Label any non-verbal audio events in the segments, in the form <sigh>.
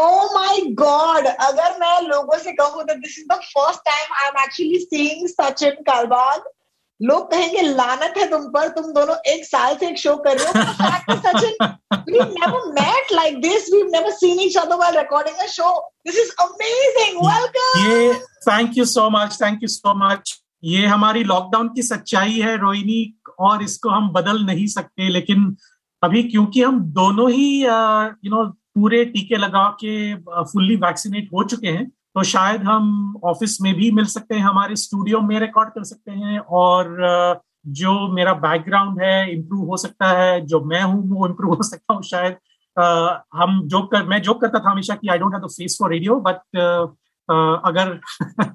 Oh my god अगर मैं लोगों से कहूँ तो this is the first time I am actually seeing Sachin Kalbag लोग कहेंगे, लानत है तुम पर, तुम दोनों एक साल से एक शो कर रहे हो. सचिन हमारी लॉकडाउन की सच्चाई है रोहिनी और इसको हम बदल नहीं सकते, लेकिन अभी क्योंकि हम दोनों ही uh, यू नो पूरे टीके लगा के फुल्ली वैक्सीनेट हो चुके हैं तो शायद हम ऑफ़िस में भी मिल सकते हैं हमारे स्टूडियो में रिकॉर्ड कर सकते हैं और जो मेरा बैकग्राउंड है इम्प्रूव हो सकता है जो मैं हूँ वो इम्प्रूव हो सकता हूँ शायद अ, हम जो कर मैं जो करता था हमेशा कि I don't have the face for radio but अगर <laughs>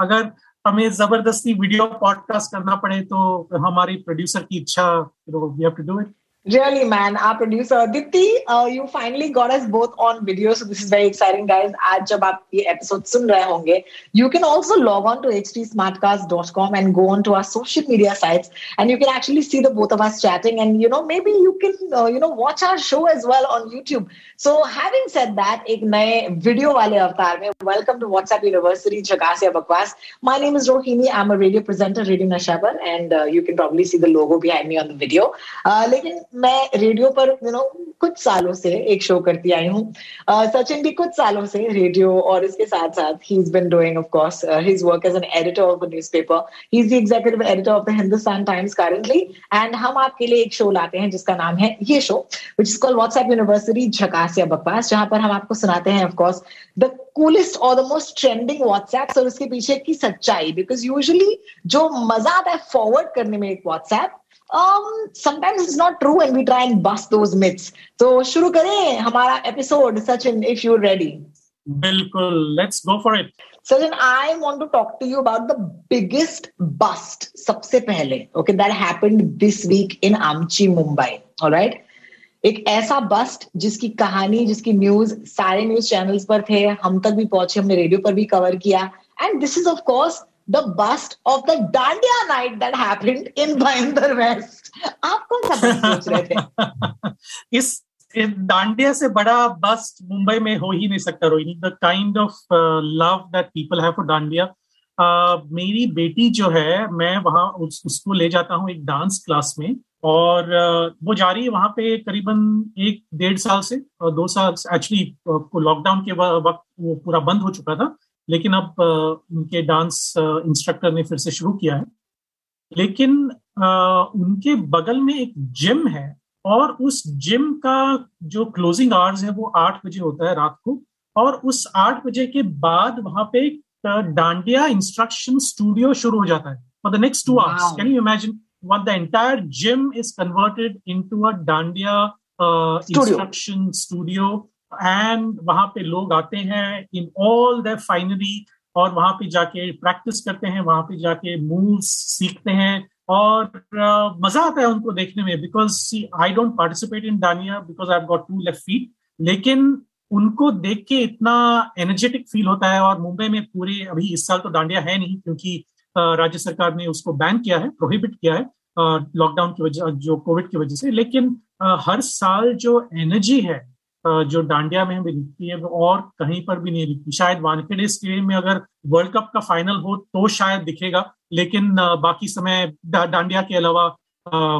अगर हमें ज़बरदस्ती वीडियो पॉडकास्ट करना पड़े तो हमारी प्रोड्यूसर की इच्छा we have to do it Really, man. Our producer Dipti, uh, you finally got us both on video, so this is very exciting, guys. आज जब आप ये episode सुन रहे होंगे, you can also log on to htsmartcast.com and go on to our social media sites, and you can actually see the both of us chatting, and you know maybe you can uh, you know watch our show as well on YouTube. So having said that, एक नए video वाले अवतार में welcome to WhatsApp University झकास या बकवास. My name is Rohini. I'm a radio presenter, Radio Nashabar, and uh, you can probably see the logo behind me on the video. Uh, लेकिन मैं रेडियो पर यू you नो know, कुछ सालों से एक शो करती आई हूँ। सचिन भी कुछ सालों से रेडियो और इसके साथ साथ ही is been doing of course his work as an editor of the newspaper he is the executive editor of the Hindustan Times currently and हम आपके लिए एक शो लाते हैं जिसका नाम है ये show which is called WhatsApp university झकास या बकवास जहाँ पर हम आपको सुनाते हैं ऑफकोर्स द कूलेस्ट और द मोस्ट ट्रेंडिंग व्हाट्सएप और उसके पीछे की सच्चाई बिकॉज़ यूजुअली जो मज़ा आता है फॉरवर्ड करने में एक WhatsApp um sometimes it's not true and we try and bust those myths तो शुरू करें हमारा episode Sachin if you're ready बिल्कुल let's go for it Sachin I want to talk to you about the biggest bust सबसे पहले okay that happened this week in Amchi Mumbai all right एक ऐसा bast जिसकी कहानी जिसकी news सारे news channels पर थे हम तक भी पहुँचे हमने रेडियो पर भी कवर किया and this is of course the bust of the dandiya night that happened in Bhayandar west आप कौन सा सोच रहे थे? <laughs> इस दांडिया से बड़ा बस्ट मुंबई में हो ही नहीं सकता Rohini. The kind of love that people have for Uh, मेरी बेटी जो है मैं वहाँ उस, उसको ले जाता हूँ एक डांस क्लास में और uh, वो जा रही है वहाँ पे करीबन एक डेढ़ साल से और दो साल एक्चुअली लॉकडाउन के वक्त वो पूरा बंद हो चुका था। लेकिन अब उनके डांस इंस्ट्रक्टर ने फिर से शुरू किया है। लेकिन उनके बगल में एक जिम है और उस जिम का जो क्लोजिंग आवर्स है वो आठ बजे होता है रात को और उस आठ बजे के बाद वहाँ पे एक डांडिया इंस्ट्रक्शन स्टूडियो शुरू हो जाता है for the next two hours. Can you imagine what the entire gym is converted into a dandiya uh, Studio. instruction studio and वहाँ पे लोग आते हैं इन ऑल द finery और वहाँ पे जाके प्रैक्टिस करते हैं वहाँ पे जाके मूव्स सीखते हैं और uh, मज़ा आता है उनको देखने में because I don't participate in dandiya because I got two left feet लेकिन उनको देख के इतना एनर्जेटिक फील होता है और मुंबई में पूरे अभी इस साल तो डांडिया है नहीं क्योंकि राज्य सरकार ने उसको बैन किया है प्रोहिबिट किया है लॉकडाउन की वजह जो कोविड की वजह से। लेकिन हर साल जो एनर्जी है जो डांडिया में भी दिखती है और कहीं पर भी नहीं दिखती शायद वानखेड़े स्टेडियम में अगर वर्ल्ड कप का फाइनल हो तो शायद दिखेगा, लेकिन बाकी समय डांडिया के अलावा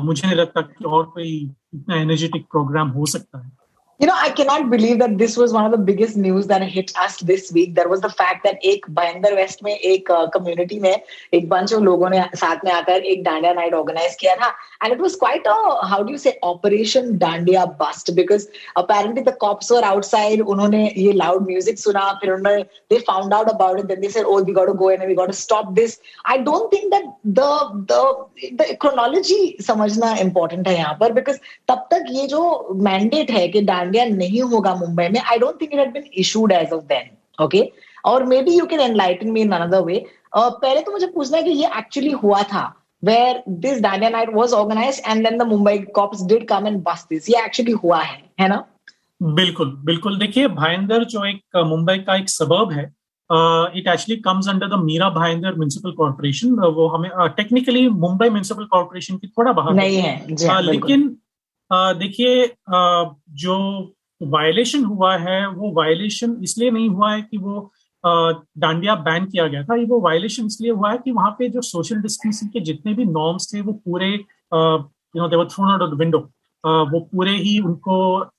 मुझे नहीं लगता कि और कोई इतना एनर्जेटिक प्रोग्राम हो सकता है। You know, I cannot believe that this was one of the biggest news that hit us this week. There was the fact that एक बहिंदर वेस्ट में एक कम्युनिटी में एक bunch of लोगों ने साथ में आकर एक डांडिया नाइट ऑर्गेनाइज किया था and it was quite a how do you say operation dandiya bust because apparently the cops were outside उन्होंने ये loud music सुना फिर उन्होंने they found out about it then they said oh we got to go in and we got to stop this I don't think that the the the chronology समझना important है यहाँ पर because तब तक ये जो mandate है कि डांडिया नहीं होगा मुंबई में I don't think it had been issued as of then okay और maybe you can enlighten me in another way पहले तो मुझे पूछना है कि ये एक्चुअली हुआ था where this Dandiya night was organized and then the Mumbai cops did come and bust this. ये actually हुआ है, है ना? बिल्कुल बिल्कुल। देखिए भाईंदर जो एक मुंबई का एक सबब है it actually comes under the Mira Bhayandar municipal corporation वो हमें टेक्निकली मुंबई म्यूनिसिपल कॉर्पोरेशन की थोड़ा बाहर नहीं है जी, uh, लेकिन uh, देखिए जो वायलेशन हुआ है वो वायलेशन इसलिए नहीं हुआ है कि वो डांडिया बैन किया गया था। ये वो वायलेशन इसलिए हुआ है कि वहाँ पे जो सोशल डिस्टेंसिंग के जितने भी नॉर्म्स थे वो पूरे you know they were thrown out of the window वो पूरे ही उनको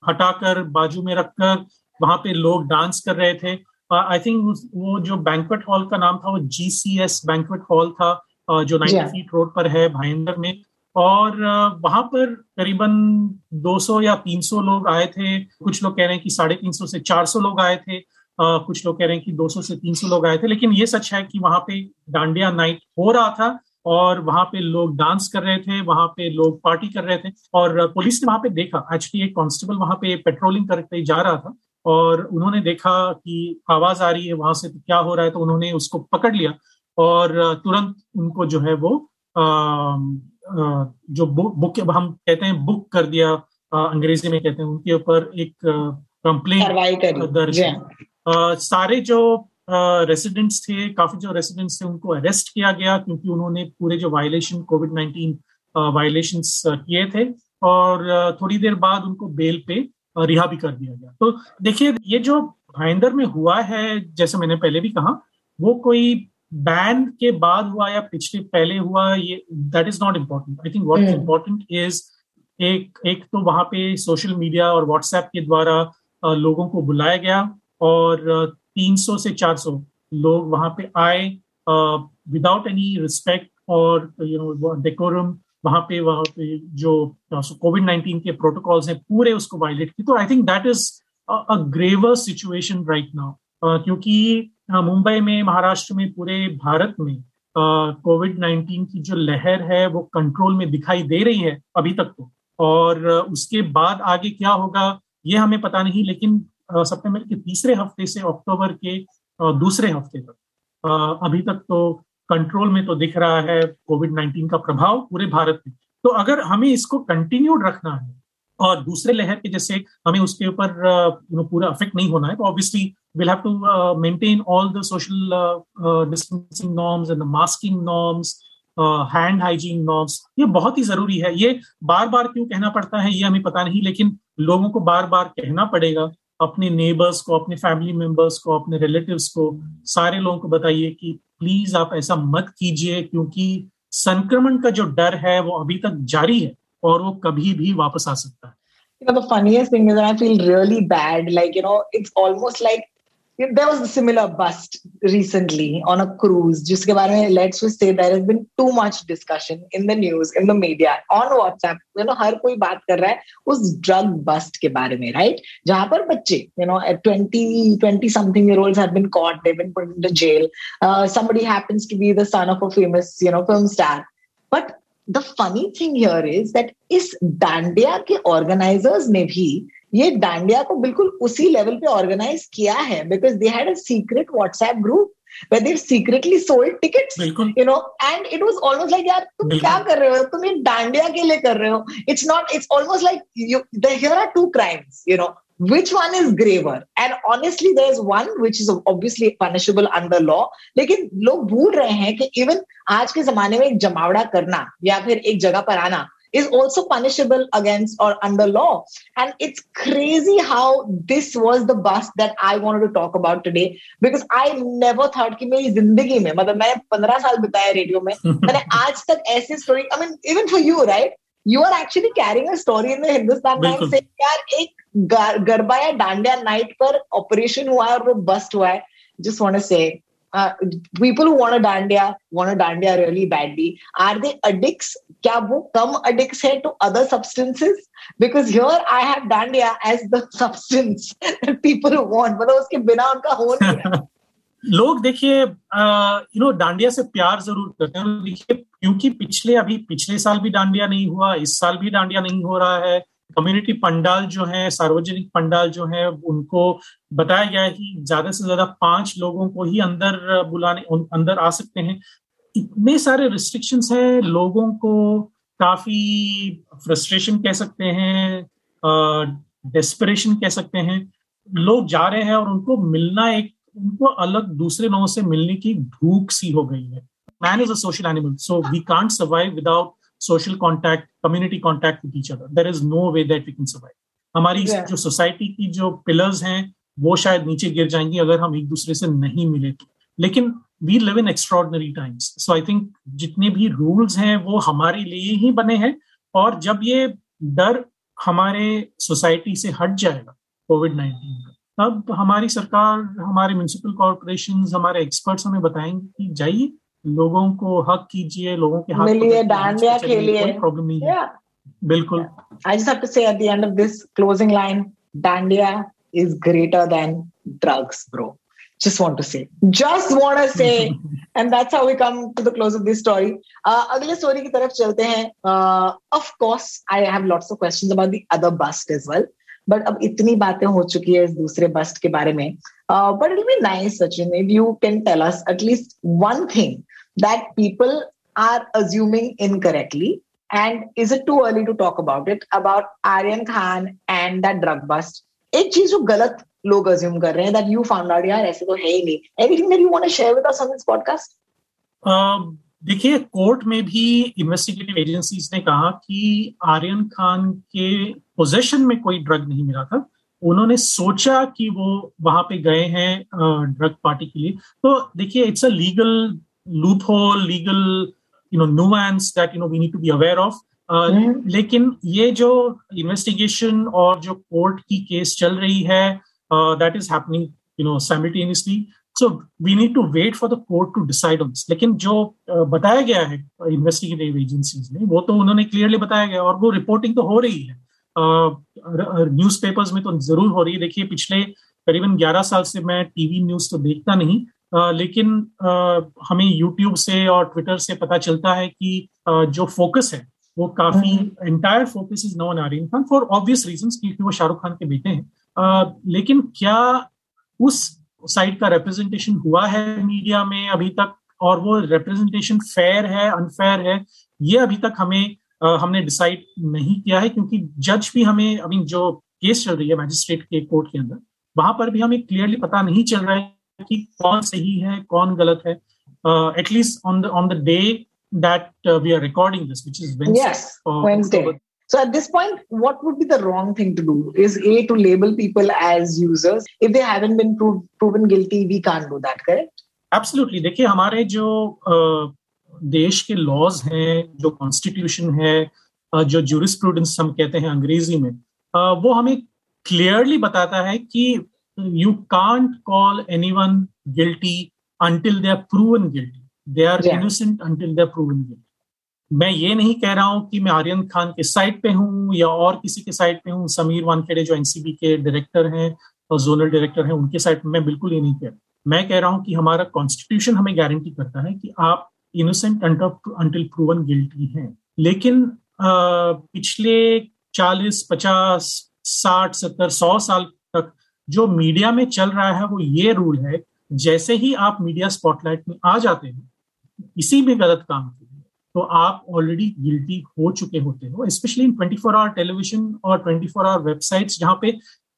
हटाकर बाजू में रखकर वहाँ पे लोग डांस कर रहे थे। आई uh, थिंक वो जो बैंकवेट हॉल का नाम था वो G C S banquet hall था uh, जो नाइनटी फीट रोड पर है भाईंदर में। और वहाँ पर करीबन 200 या 300 लोग आए थे। कुछ लोग कह रहे हैं कि साढ़े तीन सौ से 400 लोग आए थे। कुछ लोग कह रहे हैं कि 200 से 300 लोग आए थे। लेकिन ये सच है कि वहाँ पे डांडिया नाइट हो रहा था और वहाँ पे लोग डांस कर रहे थे, वहाँ पे लोग पार्टी कर रहे थे और पुलिस ने वहाँ पे देखा। एक्चुअली एक कांस्टेबल वहाँ पे पेट्रोलिंग करते जा रहा था और उन्होंने देखा कि आवाज़ आ रही है वहाँ से तो क्या हो रहा है तो उन्होंने उसको पकड़ लिया और तुरंत उनको जो है वो जो बुक हम कहते हैं बुक कर दिया अंग्रेज़ी में कहते हैं उनके ऊपर एक कंप्लेन दर्ज सारे जो रेसिडेंट्स थे काफ़ी जो रेसिडेंट्स थे उनको अरेस्ट किया गया क्योंकि उन्होंने पूरे जो वायलेशन कोविड नाइन्टीन वायलेशन किए थे और थोड़ी देर बाद उनको बेल पे रिहा भी कर दिया गया। तो देखिए ये जो भाईंदर में हुआ है जैसे मैंने पहले भी कहा वो कोई बैन के बाद हुआ या पिछले पहले हुआ ये that is not important I think what is important is एक एक तो वहाँ पे सोशल मीडिया और व्हाट्सएप के द्वारा लोगों को बुलाया गया और 300 से 400 लोग वहाँ पे आए विदाउट एनी रिस्पेक्ट और यू नो डेकोरम वहाँ पे वहाँ पे जो कोविड नाइन्टीन के प्रोटोकॉल्स हैं पूरे उसको वायलेट की तो I think that is a graver situation right now क्योंकि मुंबई में, महाराष्ट्र में, पूरे भारत में कोविड नाइन्टीन की जो लहर है, वो कंट्रोल में दिखाई दे रही है अभी तक तो। और उसके बाद आगे क्या होगा, ये हमें पता नहीं, लेकिन सितंबर के तीसरे हफ़्ते से अक्टूबर के दूसरे हफ़्ते तक अभी तक तो कंट्रोल में तो दिख रहा है कोविड नाइन्टीन का प्रभाव पूरे भारत में। तो अगर हमें इसको कंटिन्यूड रखना है, और दूसरे लहर के जैसे हमें उसके ऊपर पूरा अफेक्ट नहीं होना है तो obviously will have to maintain all the social distancing norms and the masking norms hand hygiene norms ये बहुत ही ज़रूरी है। ये बार बार क्यों कहना पड़ता है ये हमें पता नहीं लेकिन लोगों को बार बार कहना पड़ेगा। अपने नेबर्स को अपने फैमिली मेंबर्स को अपने रिलेटिव्स को सारे लोगों को बताइए कि प्लीज़ आप ऐसा मत कीजिए क्योंकि संक्रमण का जो डर है वो अभी तक जारी है और वो कभी भी वापस आ सकता है। You know, the funniest thing is that I feel really bad. Like, you know, it's almost like there was a similar bust recently on a cruise जिसके बारे में let's just say there has been too much discussion in the news in the media on WhatsApp you know हर कोई बात कर रहा है उस drug bust के बारे में right जहाँ पर बच्चे you know at 20 20 something year olds have been caught they've been put into jail uh, somebody happens to be the son of a famous you know film star but the funny thing here is that इस डांडिया के organizers ने भी ये डांडिया को बिल्कुल उसी level पे organise किया है because they had a secret WhatsApp group secretly sold ticket you know and it was almost like यार तुम क्या कर रहे हो? तुम ये डांडिया के लिए कर रहे हो? It's not it's almost like you there are two crimes you know which one is graver and honestly there is one which is obviously punishable under law लेकिन लोग भूल रहे हैं कि इवन आज के जमाने में एक जमावड़ा करना या फिर एक जगह पर आना is also punishable against or under law. And it's crazy how this was the bust that I wanted to talk about today because I never thought कि मेरी जिंदगी में मतलब मैंने पंद्रह साल बिताया रेडियो में मैंने <laughs> आज तक ऐसी story I mean even for you right you are actually carrying a story in the Hindustan Times से यार एक गरबा या डांडिया नाइट पर ऑपरेशन हुआ है और वो बस्ट हुआ है just want to say people want क्या वो कम अडिक्स एज द उसके बिना उनका हो <laughs> लोग देखिए यू नो डांडिया से प्यार ज़रूर करते हैं। क्योंकि पिछले, अभी पिछले साल भी डांडिया नहीं हुआ, इस साल भी डांडिया नहीं हो रहा है। कम्युनिटी पंडाल जो है, सार्वजनिक पंडाल जो है, उनको बताया गया है कि ज़्यादा से ज़्यादा पाँच लोगों को ही अंदर बुलाने अंदर आ सकते हैं। इतने सारे रिस्ट्रिक्शंस है, लोगों को काफ़ी फ्रस्ट्रेशन कह सकते हैं डेस्परेशन कह सकते हैं। लोग जा रहे हैं और उनको मिलना एक, उनको अलग दूसरे लोगों से मिलने की भूख सी हो गई है। Man is a social animal so we can't survive without social contact community contact with other there is no way that we can survive हमारी yeah. जो सोसाइटी की जो पिलर्स हैं वो शायद नीचे गिर जाएँगी अगर हम एक दूसरे से नहीं मिले तो। लेकिन we live in extraordinary times so I think जितने भी रूल्स हैं वो हमारे लिए ही बने हैं। और जब ये डर हमारे सोसाइटी से हट जाएगा कोविड नाइन्टीन का तब हमारी सरकार हमारे म्यूनिसिपल कॉरपोरेशन हमारे एक्सपर्ट्स हमें बताएँगे कि जाइए लोगों को हक कीजिए लोगों के हाथ डांडिया खेलिए कोई प्रॉब्लम नहीं है बिल्कुल I just have to say at the end of this closing line dandiya is greater than drugs bro just want to say just want to say and that's how we come to the close of this story uh, अगले story की तरफ़ चलते हैं uh, of course I have lots of questions about the other bust as well but अब इतनी बातें हो चुकी है इस दूसरे बस्ट के बारे में but it be nice Sachin if you can tell us at least one thing that people are assuming incorrectly and is it too early to talk about it about Aryan Khan and that drug bust एक चीज़ जो गलत लोग assume कर रहे हैं that you found out यार, ऐसे तो है ही नहीं। Anything that you want to share with us on this podcast देखिए, कोर्ट में भी इन्वेस्टिगेटिव एजेंसीज ने कहा कि आर्यन खान के पोजेशन में कोई ड्रग नहीं मिला था। उन्होंने सोचा कि वो वहाँ पे गए हैं ड्रग पार्टी के लिए। तो देखिए it's a legal whole legal you know nuance that you know we need to be aware of लेकिन ये जो इन्वेस्टिगेशन और जो कोर्ट की केस चल रही है that is happening you know simultaneously so we need to wait for the court to decide on this लेकिन जो बताया गया है इन्वेस्टिगेटिव एजेंसीज ने वो तो उन्होंने क्लियरली बताया गया और वो रिपोर्टिंग तो हो रही है। न्यूज़ पेपर्स में तो ज़रूर हो रही है। देखिए पिछले करीबन 11 साल से मैं टीवी न्यूज़ तो देखता नहीं uh, लेकिन हमें यूट्यूब से और ट्विटर से पता चलता है कि जो फोकस है वो काफ़ी entire focus is on Aryan Khan for obvious reason क्योंकि वो शाहरुख खान के बेटे हैं। लेकिन क्या उस साइड का रिप्रेजेंटेशन हुआ है मीडिया में अभी तक और वो रिप्रेजेंटेशन फेयर है अनफेयर है ये अभी तक हमें हमने डिसाइड नहीं किया है क्योंकि जज भी हमें अभी जो केस चल रही है मैजिस्ट्रेट के कोर्ट के अंदर वहाँ पर भी हमें क्लियरली पता नहीं चल रहा है कि कौन सही है कौन गलत है at least on the on the day that we are recording this which is Wednesday So at this point, what would be the wrong thing to do? Is A to label people as users? If they haven't been prov- proven guilty, we can't do that, correct? Absolutely. देखिए हमारे जो देश के laws हैं जो constitution है जो jurisprudence हम कहते हैं अंग्रेज़ी में वो हमें क्लियरली बताता है कि you can't call anyone guilty until they are proven guilty they are innocent until they are proven guilty मैं ये नहीं कह रहा हूँ कि मैं आर्यन खान के साइड पे हूँ या और किसी के साइड पे हूँ। समीर वानखेड़े जो एनसीबी के डायरेक्टर हैं और जोनल डायरेक्टर हैं उनके साइड मैं बिल्कुल ये नहीं कह रहा मैं कह रहा हूँ कि हमारा कॉन्स्टिट्यूशन हमें गारंटी करता है कि आप इनोसेंट अंटिल प्रूवन गिल्टी हैं। लेकिन आ, पिछले चालीस पचास साठ सत्तर सौ साल जो मीडिया में चल रहा है वो ये रूल है जैसे ही आप मीडिया स्पॉटलाइट में आ जाते हैं किसी भी गलत काम के लिए तो आप ऑलरेडी गिल्टी हो चुके होते हो specially in twenty four hour television और ट्वेंटी फोर आवर वेबसाइट्स जहाँ पे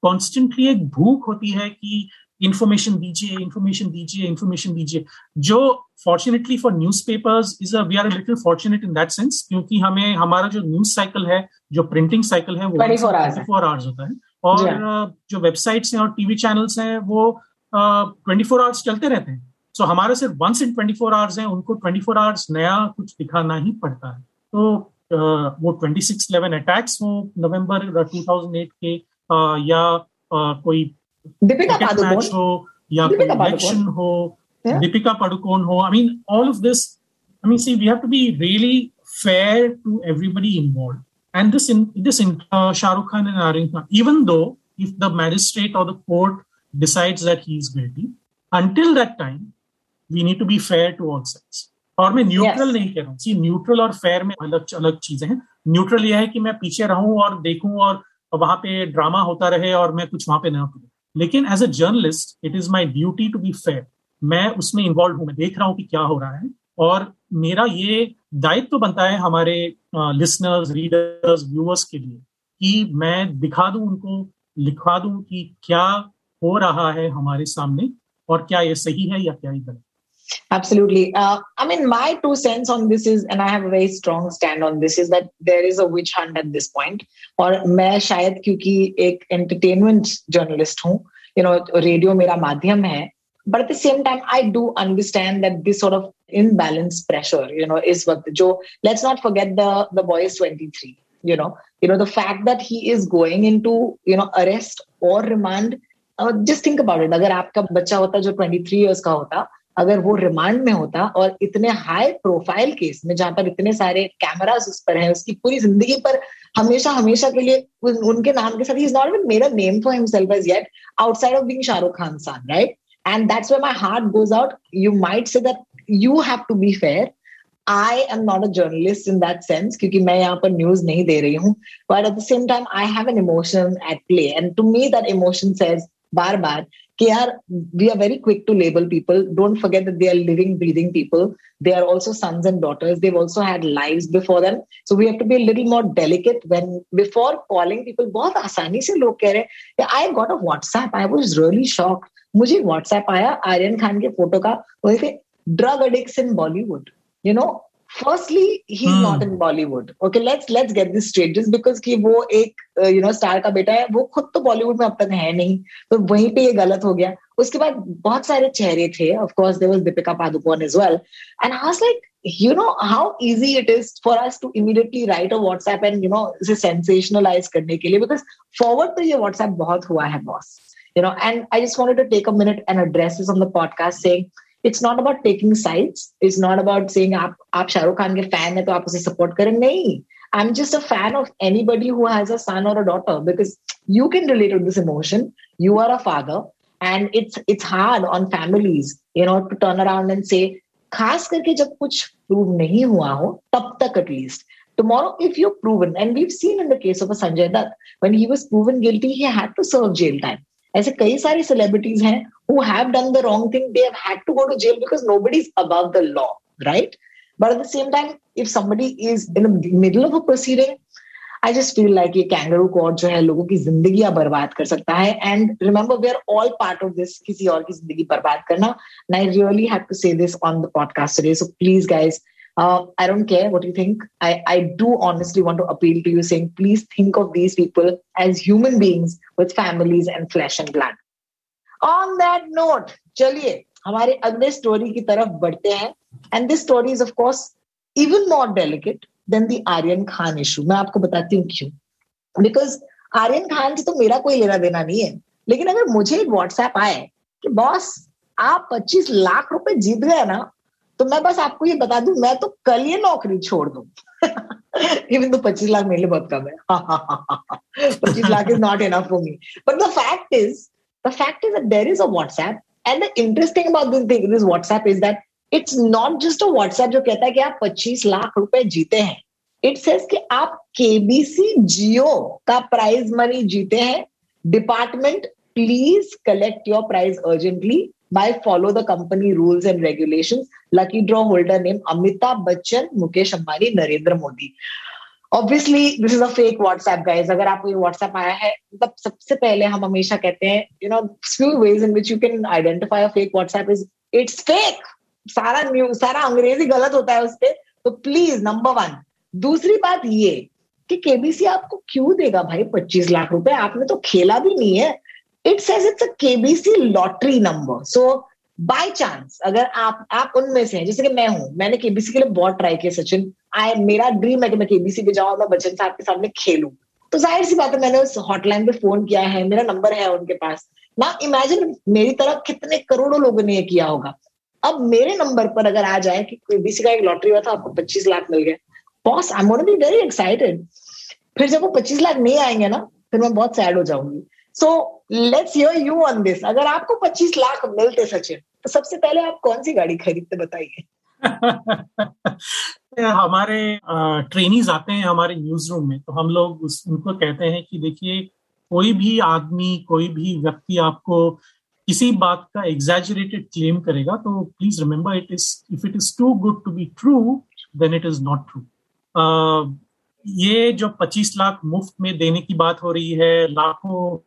कॉन्स्टेंटली एक भूख होती है कि इन्फॉर्मेशन दीजिए इन्फॉर्मेशन दीजिए इन्फॉर्मेशन दीजिए। जो fortunately for newspapers is we are little fortunate in that sense क्योंकि हमें हमारा जो न्यूज़ साइकिल है जो प्रिंटिंग साइकिल है वो ट्वेंटी फोर आवर्स होता है। और जो वेबसाइट्स हैं और टीवी चैनल्स हैं वो ट्वेंटी फोर आवर्स चलते रहते हैं। सो so, हमारे सिर्फ़ once in twenty four hours है उनको ट्वेंटी फोर आवर्स नया कुछ दिखाना ही पड़ता है। तो uh, वो ट्वेंटी सिक्स इलेवन अटैक्स हो नवंबर टू थाउज़ेंड एट के uh, या uh, कोई मैच हो या कोई इलेक्शन हो दीपिका पडुकोन हो। I mean all of this I mean see we have to be really fair to everybody involved. And this in this in uh, Shah Rukh Khan and Aryan Khan, even though if the magistrate or the court decides that he is guilty, until that time, we need to be fair to all sides. और मैं neutral Yes. नहीं कह रहा हूँ सी neutral और fair में अलग अलग चीज़ें हैं न्यूट्रल यह है कि मैं पीछे रहूँ और देखूँ और वहाँ पे ड्रामा होता रहे और मैं कुछ वहाँ पे ना करूँ लेकिन as a journalist it is my duty to be fair मैं उसमें इन्वॉल्व हूँ मैं देख रहा हूँ कि क्या हो रहा है और मेरा ये दायित्व तो बनता है हमारे लिसनर्स रीडर्स व्यूअर्स के लिए कि मैं दिखा दूँ उनको लिखवा दूँ कि क्या हो रहा है हमारे सामने और क्या ये सही है या क्या ये गलत Absolutely. Uh, I mean, my two cents on this is, and I have a very strong stand on this, is that there is a witch hunt at this point. और मैं शायद क्योंकि एक entertainment journalist हूँ, you know, radio मेरा माध्यम है. But at the same time, I do understand that this sort of imbalance pressure, you know, is what जो let's not forget the the boy is 23. You know, you know the fact that he is going into you know arrest or remand. Uh, just think about it. अगर आपका बच्चा होता जो 23 years का होता अगर वो रिमांड में होता और इतने हाई प्रोफ़ाइल केस में जहाँ पर इतने सारे कैमरास उस पर हैं उसकी पूरी ज़िंदगी पर हमेशा हमेशा के लिए उन, उनके नाम के साथ ही is not a name for himself as yet outside of being Shahrukh Khan son right and that's where my heart goes out you might say that you have to be fair I am not a journalist in that sense क्योंकि मैं यहाँ पर news नहीं दे रही हूँ but at the same time I have an emotion at play and to me that emotion says बार बार कि यार we are very quick to label people don't forget that they are living breathing people they are also sons and daughters they've also had lives before them so we have to be a little more delicate when before calling people बहुत आसानी से लोग कह रहे हैं I got a WhatsApp I was really shocked मुझे WhatsApp आया आर्यन खान के फ़ोटो का वैसे drug addicts in Bollywood you know firstly he not in Bollywood okay let's let's get this straight just because की वो एक यू नो स्टार का बेटा है वो खुद तो बॉलीवुड में अब तक है नहीं तो वहीं पे ये गलत हो गया। उसके बाद बहुत सारे चेहरे थे of course there was Deepika Padukone as well and how's like you know how easy it is for us to immediately write a WhatsApp and you know इसे सेंसेशनलाइज करने के लिए बिकॉज़ फॉरवर्ड तो ये व्हाट्सएप बहुत हुआ है boss you know and i just wanted to take a minute and address this on the podcast saying it's not about taking sides it's not about saying आप आप शाहरुख खान के फैन है तो आप उसे सपोर्ट करें नहीं I'm just a fan of anybody who has a son or a daughter because you can relate to this emotion. You are a father, and it's it's hard on families, you know, to turn around and say, खास करके जब कुछ prove नहीं हुआ हो तब तक at least tomorrow if you're proven and we've seen in the case of a sanjay dutt when he was proven guilty he had to serve jail time ऐसे कई सारी सेलिब्रिटीज हैं who have done the wrong thing they have had to go to jail because no is above the law right but at the same time if somebody is in middle of a proceeding I just feel like ये kangaroo court जो है लोगों की ज़िंदगी बर्बाद कर सकता है। And remember we are all part of this किसी और की ज़िंदगी बर्बाद करना। I really have to say this on the podcast so please guys uh, I don't care what you think I, I do honestly want to appeal to you saying please think of these people as human beings with families and flesh and blood on that note चलिए हमारे अगले story की तरफ बढ़ते हैं and this story is of course even more delicate than the Aryan Khan issue मैं आपको बताती हूँ क्यों बिकॉज आर्यन खान से तो मेरा कोई लेना देना नहीं है लेकिन अगर मुझे एक व्हाट्सएप आए कि बॉस आप 25 लाख रुपए जीत गए ना तो मैं बस आपको ये बता दू मैं तो कल ये नौकरी छोड़ दूँ। इवन तो 25 लाख मेरे लिए बहुत कम है। 25 lakh is not enough for me but the fact is fact is that there is a WhatsApp, and the interesting about this thing, this WhatsApp is that it's not just a WhatsApp जो कहता है कि आप 25 लाख रुपए जीते हैं। It says कि आप केबीसी जियो का प्राइज मनी जीते हैं। Department please collect your prize urgently by follow the company rules and regulations, lucky draw holder name amitabh bachchan, mukesh ambani, narendra modi. Obviously this is a fake WhatsApp guys अगर आपको ये WhatsApp आया है मतलब सबसे पहले हम हमेशा कहते हैं you know few ways in which you can identify fake WhatsApp is it's fake सारा न्यूज़ सारा अंग्रेज़ी गलत होता है उस पर तो प्लीज़ नंबर वन दूसरी बात ये कि केबीसी आपको क्यों देगा भाई पच्चीस लाख रुपए? आपने तो खेला भी नहीं है। It says it's a KBC lottery number so by chance अगर आप आप उनमें से हैं, जैसे कि मैं हूँ, मैंने केबीसी के लिए बहुत ट्राई किया, सचिन। आई मेरा ड्रीम है कि मैं केबीसी पे जाऊँ और मैं बच्चन साहब के सामने खेलूं। तो ज़ाहिर सी बात है, मैंने उस हॉटलाइन पे फ़ोन किया है, मेरा नंबर है उनके पास। ना इमेजिन मेरी तरह कितने करोड़ों लोगों ने ये किया होगा। अब मेरे नंबर पर अगर आ जाए कि केबीसी का एक लॉटरी हुआ था, आपको पच्चीस लाख मिल गए। Boss I am be very excited फिर जब वो पच्चीस लाख नहीं आएँगे ना, फिर मैं बहुत सैड हो जाऊँगी। So let's hear you on this अगर आपको 25 लाख मिलते सचिन तो सबसे पहले आप कौन सी गाड़ी खरीदते बताइए? <laughs> हमारे ट्रेनिज आते हैं हमारे न्यूज़ रूम में तो हम लोग उस, उनको कहते हैं कि देखिए, कोई भी आदमी, कोई भी व्यक्ति आपको किसी बात का एग्जैजरेटेड क्लेम करेगा तो please remember it is if it is too good to be true then it is not true ये जो 25 लाख मुफ़्त में देने की बात हो रही है, लाखों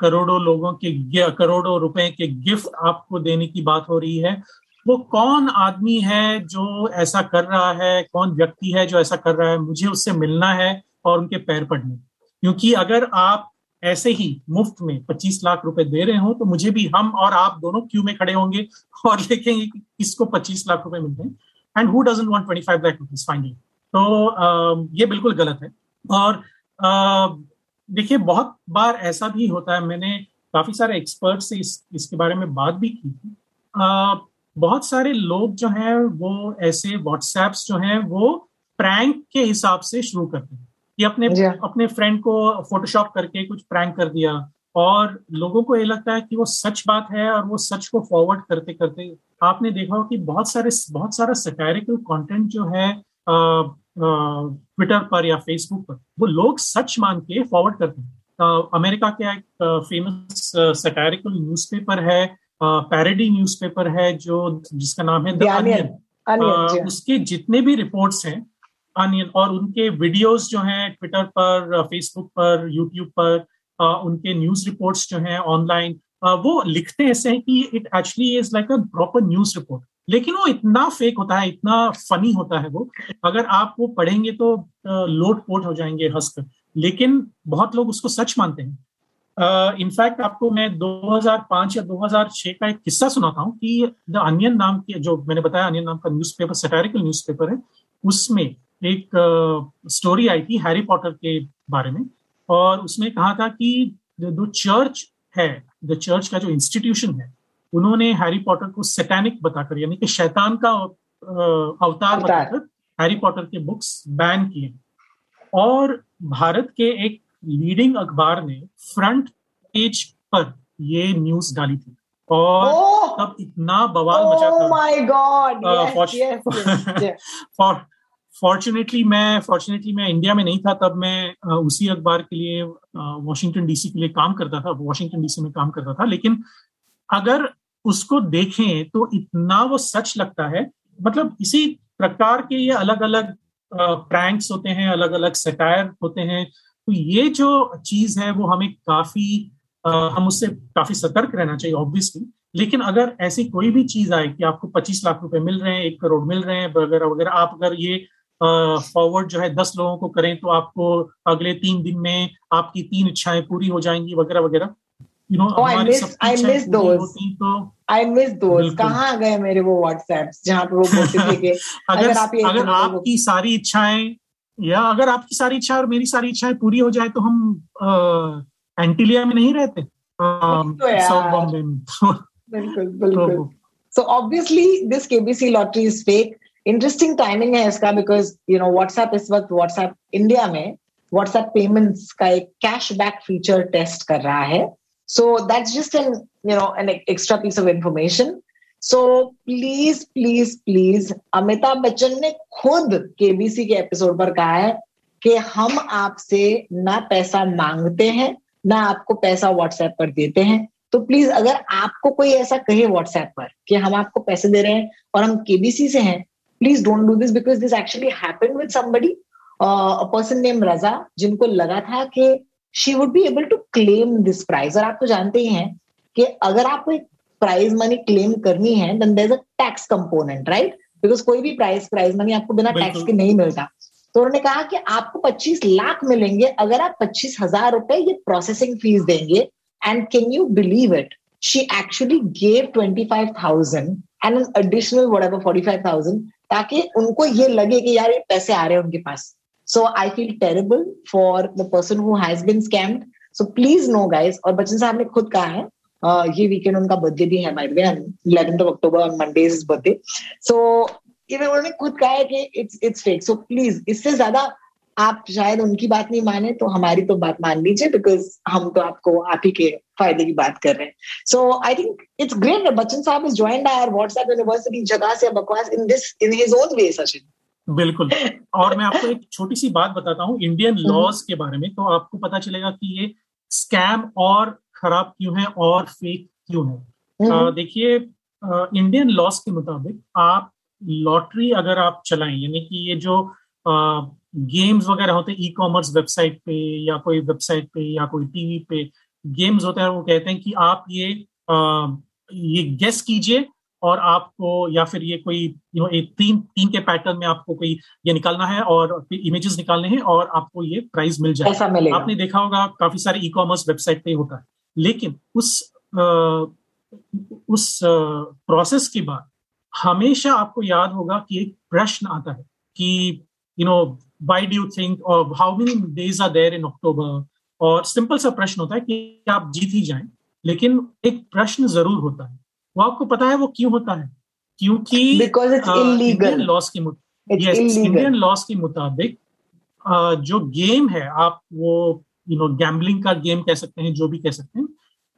करोड़ों लोगों के करोड़ों रुपए के गिफ्ट आपको देने की बात हो रही है। वो कौन आदमी है जो ऐसा कर रहा है? कौन व्यक्ति है जो ऐसा कर रहा है? मुझे उससे मिलना है और उनके पैर पड़ने। क्योंकि अगर आप ऐसे ही मुफ़्त में 25 लाख रुपए दे रहे हो तो मुझे भी हम और आप दोनों क्यू में खड़े होंगे और <laughs> देखेंगे कि किसको 25 लाख रुपए मिलते हैं। And who doesn't want 25 lakh rupees finally तो ये बिल्कुल गलत है। और देखिए बहुत बार ऐसा भी होता है मैंने काफ़ी सारे एक्सपर्ट से इस इसके बारे में बात भी की थी। बहुत सारे लोग जो हैं वो ऐसे व्हाट्सएप्स जो हैं वो प्रैंक के हिसाब से शुरू करते हैं कि अपने अपने फ्रेंड को फोटोशॉप करके कुछ प्रैंक कर दिया और लोगों को ये लगता है कि वो सच बात है और वो सच को फॉरवर्ड करते करते। आपने देखा हो कि बहुत सारे बहुत सारा सटायरिकल कंटेंट जो है ट्विटर पर या फेसबुक पर वो लोग सच मान के फॉरवर्ड करते हैं। अमेरिका के एक फ़ेमस सटायरिकल न्यूज़पेपर है पैरेडी न्यूज़पेपर है जो जिसका नाम है द अनियन उसके जितने भी रिपोर्ट्स हैं अनियन और उनके वीडियोस जो हैं ट्विटर पर फेसबुक पर यूट्यूब पर आ, उनके न्यूज़ रिपोर्ट्स जो हैं ऑनलाइन वो लिखते ऐसे हैं कि it actually is like a proper news report लेकिन वो इतना फेक होता है, इतना फनी होता है वो, अगर आप वो पढ़ेंगे तो लोट पोट हो जाएँगे हंसकर लेकिन बहुत लोग उसको सच मानते हैं। इनफैक्ट आपको मैं 2005 या 2006 का एक किस्सा सुनाता हूँ कि द अनियन नाम की, जो मैंने बताया अनियन नाम का न्यूज़ न्यूज़पेपर सटारिकल न्यूज़पेपर है, उसमें एक स्टोरी आई थी हैरी पॉटर के बारे में, और उसमें कहा था कि जो चर्च है द चर्च का जो इंस्टीट्यूशन है उन्होंने हैरी पॉटर को सेटैनिक बताकर यानी कि शैतान का अवतार बताकर हैरी पॉटर के बुक्स बैन किए। और भारत के एक लीडिंग अखबार ने फ्रंट पेज पर ये न्यूज़ डाली थी। और oh! तब इतना बवाल oh मचा था। माय गॉड फॉर्चुनेटली मैं फॉर्चुनेटली मैं इंडिया में नहीं था तब मैं उसी अखबार के लिए वॉशिंगटन डीसी के लिए काम करता था वॉशिंगटन डीसी में काम करता था। लेकिन अगर उसको देखें तो इतना वो सच लगता है। मतलब इसी प्रकार के ये अलग अलग प्रैंक्स होते हैं अलग अलग सटायर होते हैं। तो ये जो चीज़ है वो हमें काफ़ी हम उससे काफ़ी सतर्क रहना चाहिए ऑब्वियसली लेकिन अगर ऐसी कोई भी चीज़ आए कि आपको 25 लाख रुपए मिल रहे हैं, एक करोड़ मिल रहे हैं वगैरह वगैरह आप, अगर ये फॉरवर्ड जो है दस लोगों को करें तो आपको अगले तीन दिन में आपकी तीन इच्छाएँ पूरी हो जाएँगी, वगैरह वगैरह। You know I miss I miss those I miss those कहाँ गए मेरे वो व्हाट्सएप जहाँ पे वो बोलते थे कि <laughs> अगर, अगर आप ये अगर आपकी सारी इच्छाएँ या अगर आपकी सारी इच्छा और मेरी सारी इच्छाएँ पूरी हो जाए तो हम एंटीलिया में नहीं रहते। साउथ बॉम्बे में। <laughs> बिल्कुल बिल्कुल। So obviously this KBC lottery is fake interesting timing है इसका बिकॉज़ यू नो व्हाट्सएप इस वक्त व्हाट्सएप इंडिया में व्हाट्सएप पेमेंट्स का एक कैश बैक फीचर टेस्ट कर रहा है। So that's just an, you know, an extra piece of information. So please, please, please, Amitabh Bachchan ने खुद केबीसी के एपिसोड पर कहा है कि हम आपसे ना पैसा मांगते हैं ना आपको पैसा व्हाट्सएप पर देते हैं तो प्लीज़ अगर आपको कोई ऐसा कहे व्हाट्सएप पर कि हम आपको पैसे दे रहे हैं और हम केबीसी से हैं please don't do this because this actually happen with somebody person name Raja जिनको लगा था कि she would be able to claim this prize और आप तो जानते ही हैं कि अगर आपको एक प्राइज मनी क्लेम करनी है then there a tax component right because कोई भी प्राइज प्राइज मनी आपको बिना टैक्स के नहीं मिलता। तो उन्होंने कहा कि आपको 25 लाख मिलेंगे अगर आप पच्चीस हज़ार रुपए ये प्रोसेसिंग फ़ीस देंगे। And can you believe it she actually gave twenty five thousand and additional whatever forty five thousand ताकि उनको ये लगे कि यार ये पैसे आ रहे हैं उनके पास। So I feel terrible for the person who has been scammed. So please know, guys, और बच्चन साहब ने खुद कहा है ये वीकेंड उनका बर्थडे भी है by the eleventh of October on Monday is birthday so even उन्होंने खुद कहा है कि it's it's fake so please इससे ज़्यादा आप शायद उनकी बात नहीं माने तो हमारी तो बात मान लीजिए बिकॉज़ हम तो आपको आप ही के फ़ायदे की बात कर रहे हैं। So I think it's great Bachchan साहब is joined our WhatsApp university जगह से बकवास in this in his own way Sachin बिल्कुल और मैं आपको एक <laughs> छोटी सी बात बताता हूँ इंडियन हम्म। लॉज के बारे में तो आपको पता चलेगा कि ये स्कैम और खराब क्यों है और फेक क्यों है हम्म। देखिए इंडियन लॉज के मुताबिक आप लॉटरी अगर आप चलाएँ यानी कि ये जो गेम्स वगैरह होते हैं ई कॉमर्स वेबसाइट पे या कोई वेबसाइट पे या कोई टीवी पे गेम्स होते हैं वो कहते हैं कि आप ये अ, ये गेस कीजिए और आपको या फिर ये कोई यू नो एक तीन तीन के पैटर्न में आपको कोई ये निकालना है और इमेजेस निकालने हैं और आपको ये प्राइज मिल जाए आपने देखा होगा काफ़ी सारे ई कॉमर्स वेबसाइट पे होता है। लेकिन उस अ, उस प्रोसेस के बाद हमेशा आपको याद होगा कि एक प्रश्न आता है कि you know why do think और how many days are there in October और सिंपल सा प्रश्न होता है कि आप जीत ही जाए लेकिन एक प्रश्न ज़रूर होता है। वो आपको पता है वो क्यों होता है? क्योंकि इंडियन लॉस के मुत- इंडियन लॉस के मुताबिक अ, जो गेम है आप वो यू नो गैम्बलिंग का गेम कह सकते हैं जो भी कह सकते हैं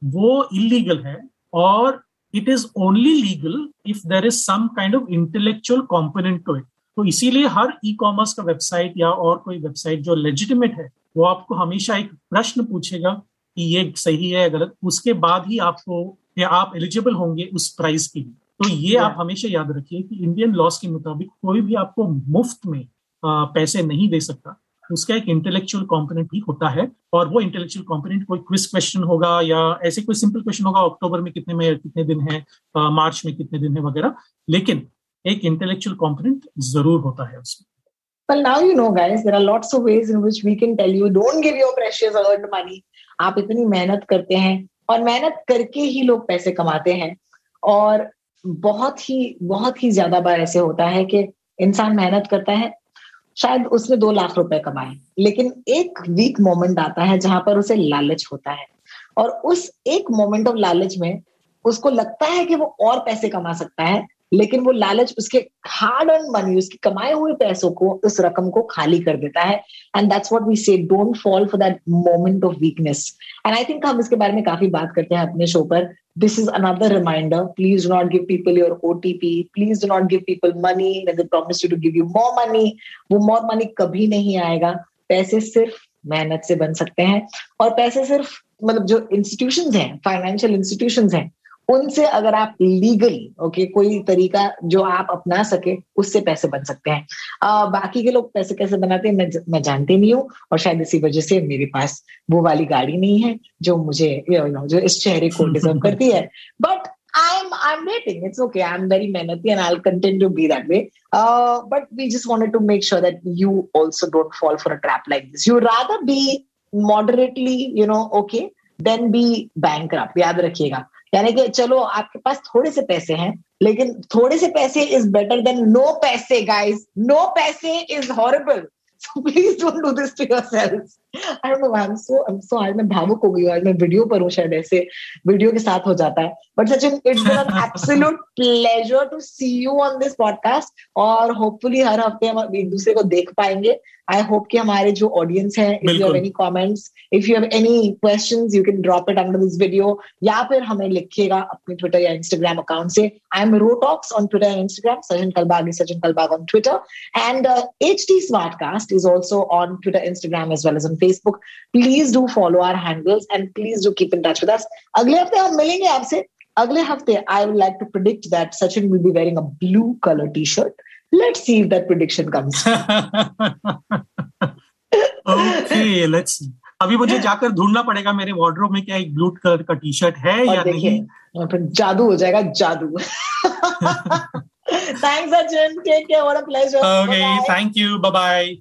वो इलीगल है और it is only legal if there is some kind of intellectual component to it तो इसीलिए हर ई कॉमर्स का वेबसाइट या और कोई वेबसाइट जो लेजिटिमेट है वो आपको हमेशा एक प्रश्न पूछेगा कि ये सही है या गलत। उसके बाद ही आपको या आप एलिजिबल होंगे उस प्राइस के लिए। तो ये आप हमेशा याद रखिए कि इंडियन लॉस के मुताबिक कोई भी आपको मुफ़्त में आ, पैसे नहीं दे सकता। उसका एक इंटेलेक्चुअल कंपोनेंट भी होता है और वो इंटेलेक्चुअल कंपोनेंट कोई क्विज क्वेश्चन होगा या ऐसे कोई सिंपल क्वेश्चन होगा अक्टूबर में कितने में कितने दिन है आ, मार्च में कितने दिन है वगैरह। लेकिन एक इंटेलेक्चुअल कंपोनेंट ज़रूर होता है उसमें। Well, now you know, guys, there are lots of ways in which we can tell you don't give your precious earned money. आप इतनी मेहनत करते हैं और मेहनत करके ही लोग पैसे कमाते हैं। और बहुत ही बहुत ही ज़्यादा बार ऐसे होता है कि इंसान मेहनत करता है, शायद उसने दो लाख रुपए कमाए, लेकिन एक वीक मोमेंट आता है जहाँ पर उसे लालच होता है। और उस एक मोमेंट ऑफ़ लालच में उसको लगता है कि वो और पैसे कमा सकता है लेकिन वो लालच उसके हार्ड अर्न मनी उसके कमाए हुए पैसों को उस रकम को खाली कर देता है। And that's what we say don't fall for that moment of weakness and I think हम इसके बारे में काफ़ी बात करते हैं अपने शो पर। This is another reminder please do not give people your OTP please do not give people money promise to give you more money वो मोर मनी कभी नहीं आएगा। पैसे सिर्फ़ मेहनत से बन सकते हैं। और पैसे सिर्फ़ मतलब जो इंस्टीट्यूशंस हैं फाइनेंशियल इंस्टीट्यूशंस हैं उनसे अगर आप लीगली ओके कोई तरीका जो आप अपना सके उससे पैसे बन सकते हैं। आ, बाकी के लोग पैसे कैसे बनाते हैं मैं मैं जानते नहीं हूँ और शायद इसी वजह से मेरे पास वो वाली गाड़ी नहीं है जो मुझे you know, जो इस चेहरे को डिजर्व करती है। But I am I am waiting it's okay I am very मेहनती and to be that way but we just wanted to make sure that you also don't fall for a trap like this you rather be moderately you know okay then be bank याद रखिएगा। यानी कि चलो, आपके पास थोड़े से पैसे हैं, लेकिन थोड़े से पैसे इज़ बेटर देन नो पैसे गाइस नो पैसे is horrible so please don't do this to yourselves. I don't know i'm so i'm so, आज मैं भावुक हो गई हूँ, आज मैं वीडियो पर हूँ शायद ऐसे वीडियो के साथ हो जाता है। But Sachin it's been an absolute pleasure to see you on this podcast और होपफुली हर हफ़्ते हम एक दूसरे को देख पाएँगे। आई होप कि हमारे जो ऑडियंस है if you any comments if you any questions you can drop it under this video या फिर हमें लिखिएगा अपने ट्विटर या इंस्टाग्राम अकाउंट से. I am rotox on Twitter and Instagram Sachin Kalbag is Sachin Kalbag on Twitter and H T smartcast is also on Twitter Instagram as well as on Facebook please do follow our handles and please do keep in touch with अगले हफ़्ते हम मिलेंगे आपसे. अगले हफ़्ते I would like to predict that Sachin will be wearing a blue colour T shirt Let's see if that prediction comes. Okay let's अभी मुझे जाकर ढूंढना पड़ेगा मेरे वार्डरोब में क्या एक ब्लू कलर का टी शर्ट है या नहीं जादू हो जाएगा जादू Thanks, Sachin. Take care. What a pleasure. Okay Bye-bye. Thank you bye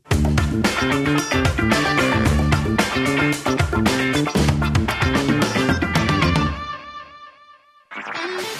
bye